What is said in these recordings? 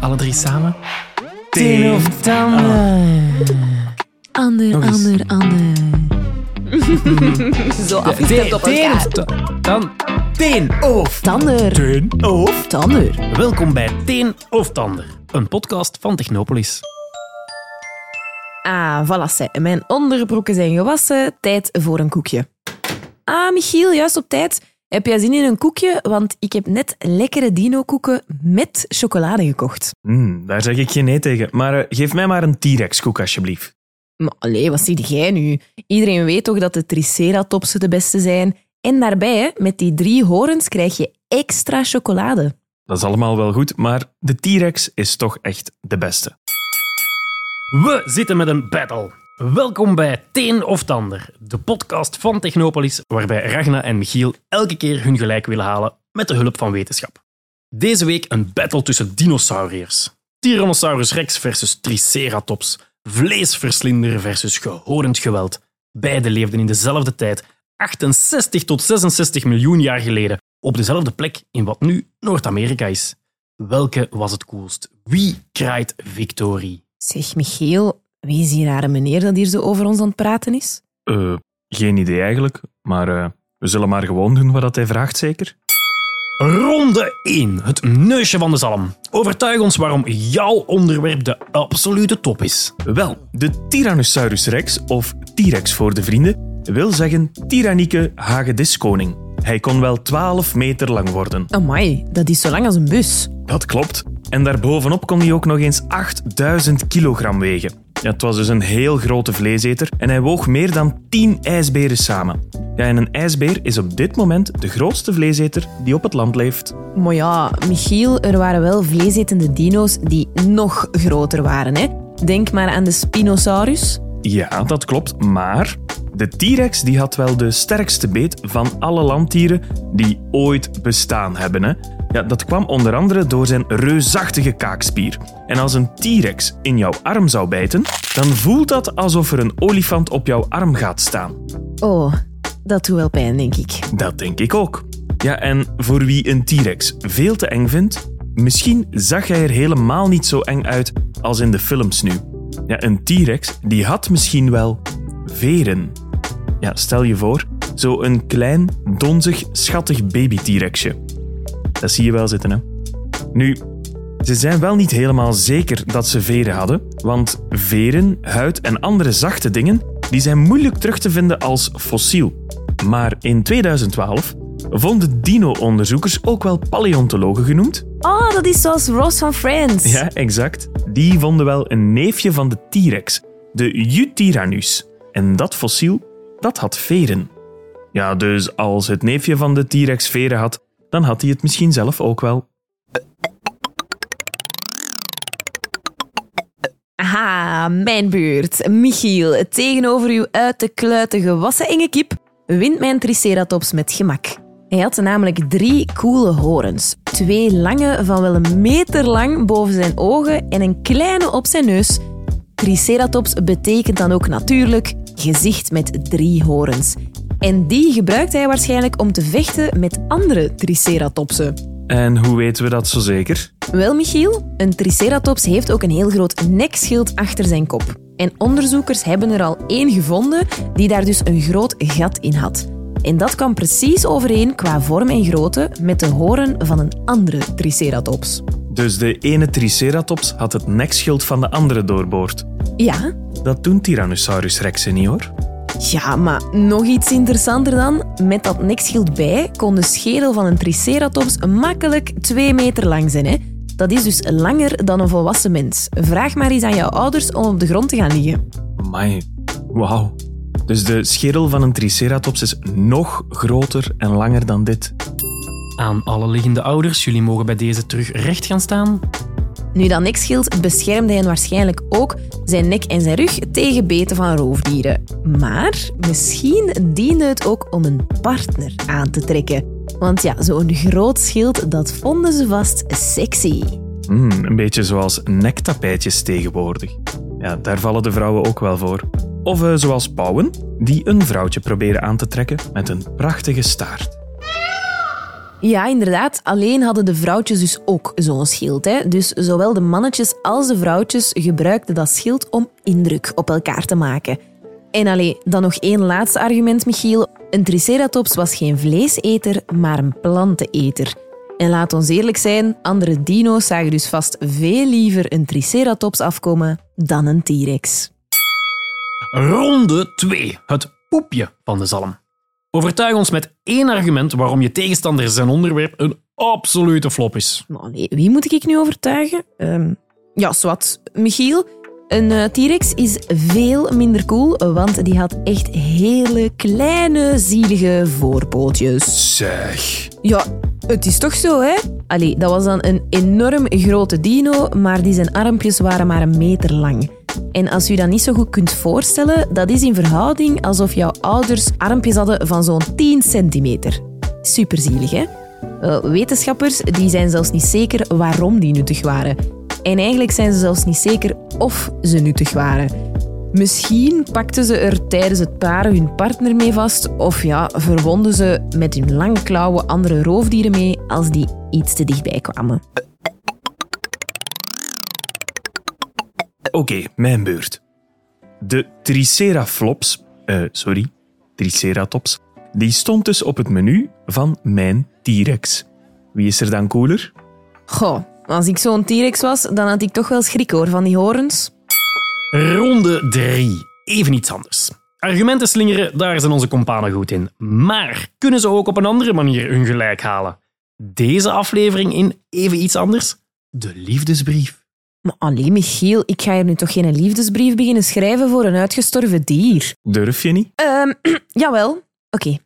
Alle drie samen. Teen of tanden. Ander, Nog eens. ander, ander. Zo afgestemd op Teen of ta- dan. Teen of Tander. Teen of. Tander. Welkom bij Teen of Tander, een podcast van Technopolis. Ah, voilà, zij. Mijn onderbroeken zijn gewassen. Tijd voor een koekje. Ah, Michiel, juist op tijd. Heb jij zin in een koekje? Want ik heb net lekkere dino-koeken met chocolade gekocht. Hmm, daar zeg ik geen nee tegen. Maar eh, geef mij maar een T-Rex-koek, alsjeblieft. Maar allee, wat zie jij nu? Iedereen weet toch dat de triceratopsen de beste zijn? En daarbij, hè, met die drie horens, krijg je extra chocolade. Dat is allemaal wel goed, maar de T-Rex is toch echt de beste. We zitten met een battle. Welkom bij Teen of Tander, de podcast van Technopolis, waarbij Ragna en Michiel elke keer hun gelijk willen halen met de hulp van wetenschap. Deze week een battle tussen dinosauriërs. Tyrannosaurus rex versus Triceratops. Vleesverslinder versus gehorend geweld. Beide leefden in dezelfde tijd, 68 tot 66 miljoen jaar geleden, op dezelfde plek in wat nu Noord-Amerika is. Welke was het coolst? Wie krijgt victorie? Zeg, Michiel, wie is die rare meneer dat hier zo over ons aan het praten is? Eh, geen idee eigenlijk, maar eh, we zullen maar gewoon doen wat dat hij vraagt, zeker? Ronde 1. Het neusje van de zalm. Overtuig ons waarom jouw onderwerp de absolute top is. Wel, de Tyrannosaurus rex, of T-Rex voor de vrienden, wil zeggen tyrannieke hagediskoning. Hij kon wel 12 meter lang worden. Amai, dat is zo lang als een bus. Dat klopt. En daarbovenop kon hij ook nog eens 8000 kilogram wegen. Ja, het was dus een heel grote vleeseter en hij woog meer dan 10 ijsberen samen. Ja, en een ijsbeer is op dit moment de grootste vleeseter die op het land leeft. Maar ja, Michiel, er waren wel vleesetende dino's die nog groter waren. Hè? Denk maar aan de Spinosaurus. Ja, dat klopt, maar de T-Rex die had wel de sterkste beet van alle landdieren die ooit bestaan hebben. Hè? Ja, dat kwam onder andere door zijn reusachtige kaakspier. En als een T-Rex in jouw arm zou bijten, dan voelt dat alsof er een olifant op jouw arm gaat staan. Oh, dat doet wel pijn, denk ik. Dat denk ik ook. Ja, en voor wie een T-Rex veel te eng vindt, misschien zag hij er helemaal niet zo eng uit als in de films nu. Ja, een T-Rex die had misschien wel veren. Ja, stel je voor, zo een klein, donzig, schattig baby-T-Rexje. Dat zie je wel zitten, hè? Nu, ze zijn wel niet helemaal zeker dat ze veren hadden, want veren, huid en andere zachte dingen die zijn moeilijk terug te vinden als fossiel. Maar in 2012 vonden dino-onderzoekers, ook wel paleontologen genoemd, Oh, dat is zoals Ross van Friends. ja, exact, die vonden wel een neefje van de T-Rex, de Eutyrannus. En dat fossiel, dat had veren. Ja, dus als het neefje van de T-Rex veren had, dan had hij het misschien zelf ook wel. Aha, mijn beurt. Michiel, tegenover uw uit de kluiten gewassen enge kip wint mijn Triceratops met gemak. Hij had namelijk drie coole horens. Twee lange van wel een meter lang boven zijn ogen en een kleine op zijn neus. Triceratops betekent dan ook natuurlijk gezicht met drie horens. En die gebruikt hij waarschijnlijk om te vechten met andere Triceratopsen. En hoe weten we dat zo zeker? Wel, Michiel, een triceratops heeft ook een heel groot nekschild achter zijn kop. En onderzoekers hebben er al één gevonden die daar dus een groot gat in had. En dat kwam precies overeen qua vorm en grootte met de horen van een andere triceratops. Dus de ene Triceratops had het nekschild van de andere doorboord. Ja, Dat doen Tyrannosaurus rexen niet hoor. Ja, maar nog iets interessanter dan. Met dat nekschild bij kon de schedel van een triceratops makkelijk 2 meter lang zijn. Hè? Dat is dus langer dan een volwassen mens. Vraag maar eens aan jouw ouders om op de grond te gaan liggen. Amai, wauw. Dus de schedel van een Triceratops is nog groter en langer dan dit. Aan alle liggende ouders, jullie mogen bij deze terug recht gaan staan. Nu, dat nekschild beschermde hen waarschijnlijk ook zijn nek en zijn rug tegen beten van roofdieren. Maar misschien diende het ook om een partner aan te trekken. Want ja, zo'n groot schild, dat vonden ze vast sexy. Hmm, een beetje zoals nektapijtjes tegenwoordig. Ja, daar vallen de vrouwen ook wel voor. Of eh, zoals pauwen, die een vrouwtje proberen aan te trekken met een prachtige staart. Ja, inderdaad. Alleen hadden de vrouwtjes dus ook zo'n schild. Hè. Dus zowel de mannetjes als de vrouwtjes gebruikten dat schild om indruk op elkaar te maken. En alleen dan nog één laatste argument, Michiel. Een triceratops was geen vleeseter, maar een planteneter. En laat ons eerlijk zijn, andere dino's zagen dus vast veel liever een triceratops afkomen dan een T-rex. Ronde 2. Het poepje van de zalm. Overtuig ons met één argument waarom je tegenstander zijn onderwerp een absolute flop is. Maar nee, wie moet ik nu overtuigen? Ehm, ja, zwart. Michiel, een eh, T-rex is veel minder cool, want die had echt hele kleine, zielige voorpootjes. Zeg. Ja, het is toch zo, hè? Allee, dat was dan een enorm grote dino, maar die zijn armpjes waren maar een meter lang. En als je dat niet zo goed kunt voorstellen, dat is in verhouding alsof jouw ouders armpjes hadden van zo'n 10 centimeter. Superzielig, hè? Wel, wetenschappers die zijn zelfs niet zeker waarom die nuttig waren. En eigenlijk zijn ze zelfs niet zeker of ze nuttig waren. Misschien pakten ze er tijdens het paren hun partner mee vast, of ja, verwonden ze met hun lange klauwen andere roofdieren mee als die iets te dichtbij kwamen. Oké, mijn beurt. De Triceraflops, eh, sorry, Triceratops, die stond dus op het menu van mijn T-Rex. Wie is er dan cooler? Goh, als ik zo'n T-rex was, dan had ik toch wel schrik hoor van die horens. Ronde 3. Even iets anders. Argumenten slingeren, daar zijn onze companen goed in. Maar kunnen ze ook op een andere manier hun gelijk halen? Deze aflevering in even iets anders. De liefdesbrief. Maar alleen Michiel, ik ga hier nu toch geen liefdesbrief beginnen schrijven voor een uitgestorven dier? Durf je niet? Ehm, jawel. Oké,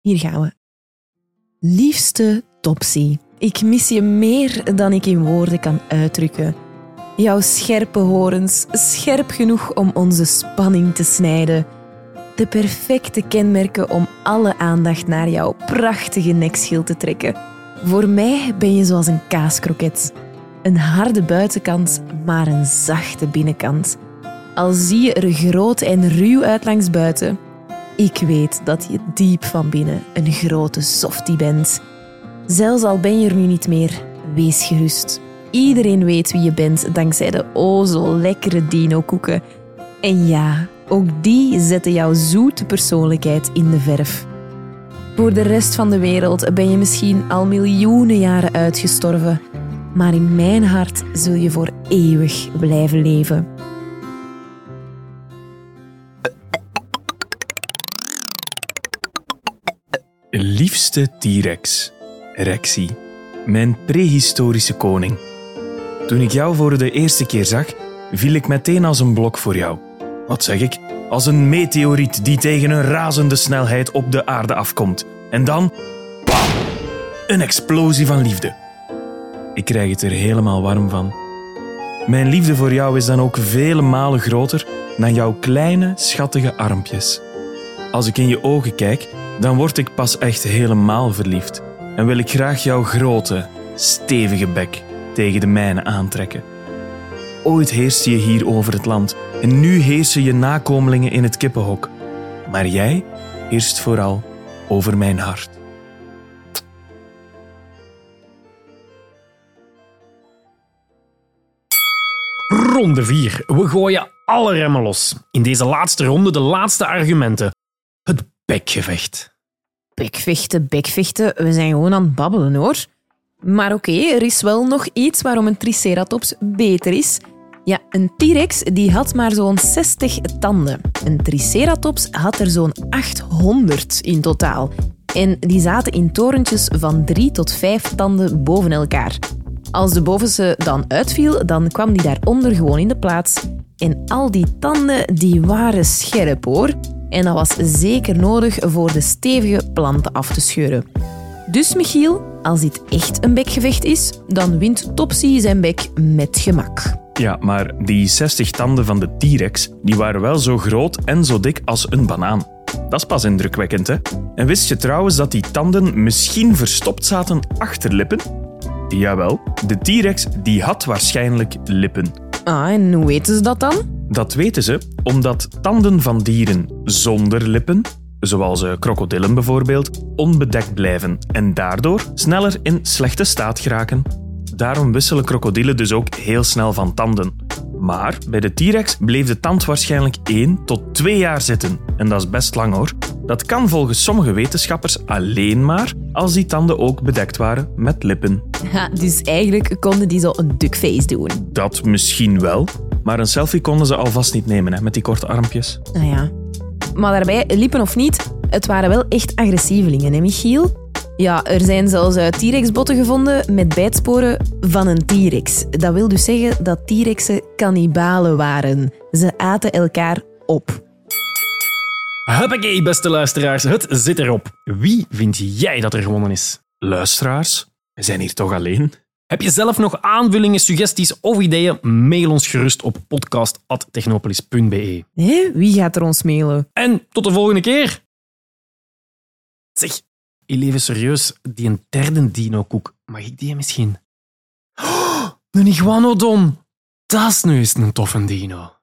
hier gaan we. Liefste Topsy, ik mis je meer dan ik in woorden kan uitdrukken. Jouw scherpe horens, scherp genoeg om onze spanning te snijden. De perfecte kenmerken om alle aandacht naar jouw prachtige nekschild te trekken. Voor mij ben je zoals een kaaskroket. Een harde buitenkant, maar een zachte binnenkant. Al zie je er groot en ruw uit langs buiten, ik weet dat je diep van binnen een grote softie bent. Zelfs al ben je er nu niet meer, wees gerust. Iedereen weet wie je bent dankzij de o zo lekkere dino-koeken. En ja, ook die zetten jouw zoete persoonlijkheid in de verf. Voor de rest van de wereld ben je misschien al miljoenen jaren uitgestorven, maar in mijn hart zul je voor eeuwig blijven leven. Liefste T-Rex, Rexy, mijn prehistorische koning. Toen ik jou voor de eerste keer zag, viel ik meteen als een blok voor jou. Wat zeg ik? Als een meteoriet die tegen een razende snelheid op de aarde afkomt. En dan... Bam! Een explosie van liefde. Ik krijg het er helemaal warm van. Mijn liefde voor jou is dan ook vele malen groter dan jouw kleine, schattige armpjes. Als ik in je ogen kijk, dan word ik pas echt helemaal verliefd en wil ik graag jouw grote, stevige bek tegen de mijne aantrekken. Ooit heerste je hier over het land en nu heersen je nakomelingen in het kippenhok. Maar jij heerst vooral over mijn hart. Ronde 4. We gooien alle remmen los. In deze laatste ronde de laatste argumenten. Het bekgevecht. Bekvechten, bekvechten, we zijn gewoon aan het babbelen hoor. Maar oké, er is wel nog iets waarom een triceratops beter is. Ja, een T-rex die had maar zo'n 60 tanden. Een triceratops had er zo'n 800 in totaal. En die zaten in torentjes van 3 tot 5 tanden boven elkaar. Als de bovenste dan uitviel, dan kwam die daaronder gewoon in de plaats. En al die tanden die waren scherp hoor. En dat was zeker nodig voor de stevige planten af te scheuren. Dus Michiel, als dit echt een bekgevecht is, dan wint Topsy zijn bek met gemak. Ja, maar die 60 tanden van de T-Rex die waren wel zo groot en zo dik als een banaan. Dat is pas indrukwekkend, hè? En wist je trouwens dat die tanden misschien verstopt zaten achter lippen? Jawel, de T-Rex die had waarschijnlijk lippen. Ah, en hoe weten ze dat dan? Dat weten ze omdat tanden van dieren zonder lippen zoals eh, krokodillen bijvoorbeeld, onbedekt blijven en daardoor sneller in slechte staat geraken. Daarom wisselen krokodillen dus ook heel snel van tanden. Maar bij de T-Rex bleef de tand waarschijnlijk 1 tot 2 jaar zitten. En dat is best lang hoor. Dat kan volgens sommige wetenschappers alleen maar als die tanden ook bedekt waren met lippen. Ja, dus eigenlijk konden die zo een duckface doen. Dat misschien wel, maar een selfie konden ze alvast niet nemen hè, met die korte armpjes. Nou ja. Maar daarbij, lippen of niet, het waren wel echt agressievelingen, hè Michiel? Ja, er zijn zelfs eh, T-Rex-botten gevonden met bijtsporen van een T-Rex. Dat wil dus zeggen dat T-Rexen kannibalen waren. Ze aten elkaar op. Huppakee, beste luisteraars, het zit erop. Wie vind jij dat er gewonnen is? Luisteraars, we zijn hier toch alleen? Heb je zelf nog aanvullingen, suggesties of ideeën? Mail ons gerust op podcast.technopolis.be. Hé, wie gaat er ons mailen? En tot de volgende keer! Zeg, even serieus, die een derde dino-koek, mag ik die misschien? Oh, een iguanodon! Dat is nu eens een toffe dino.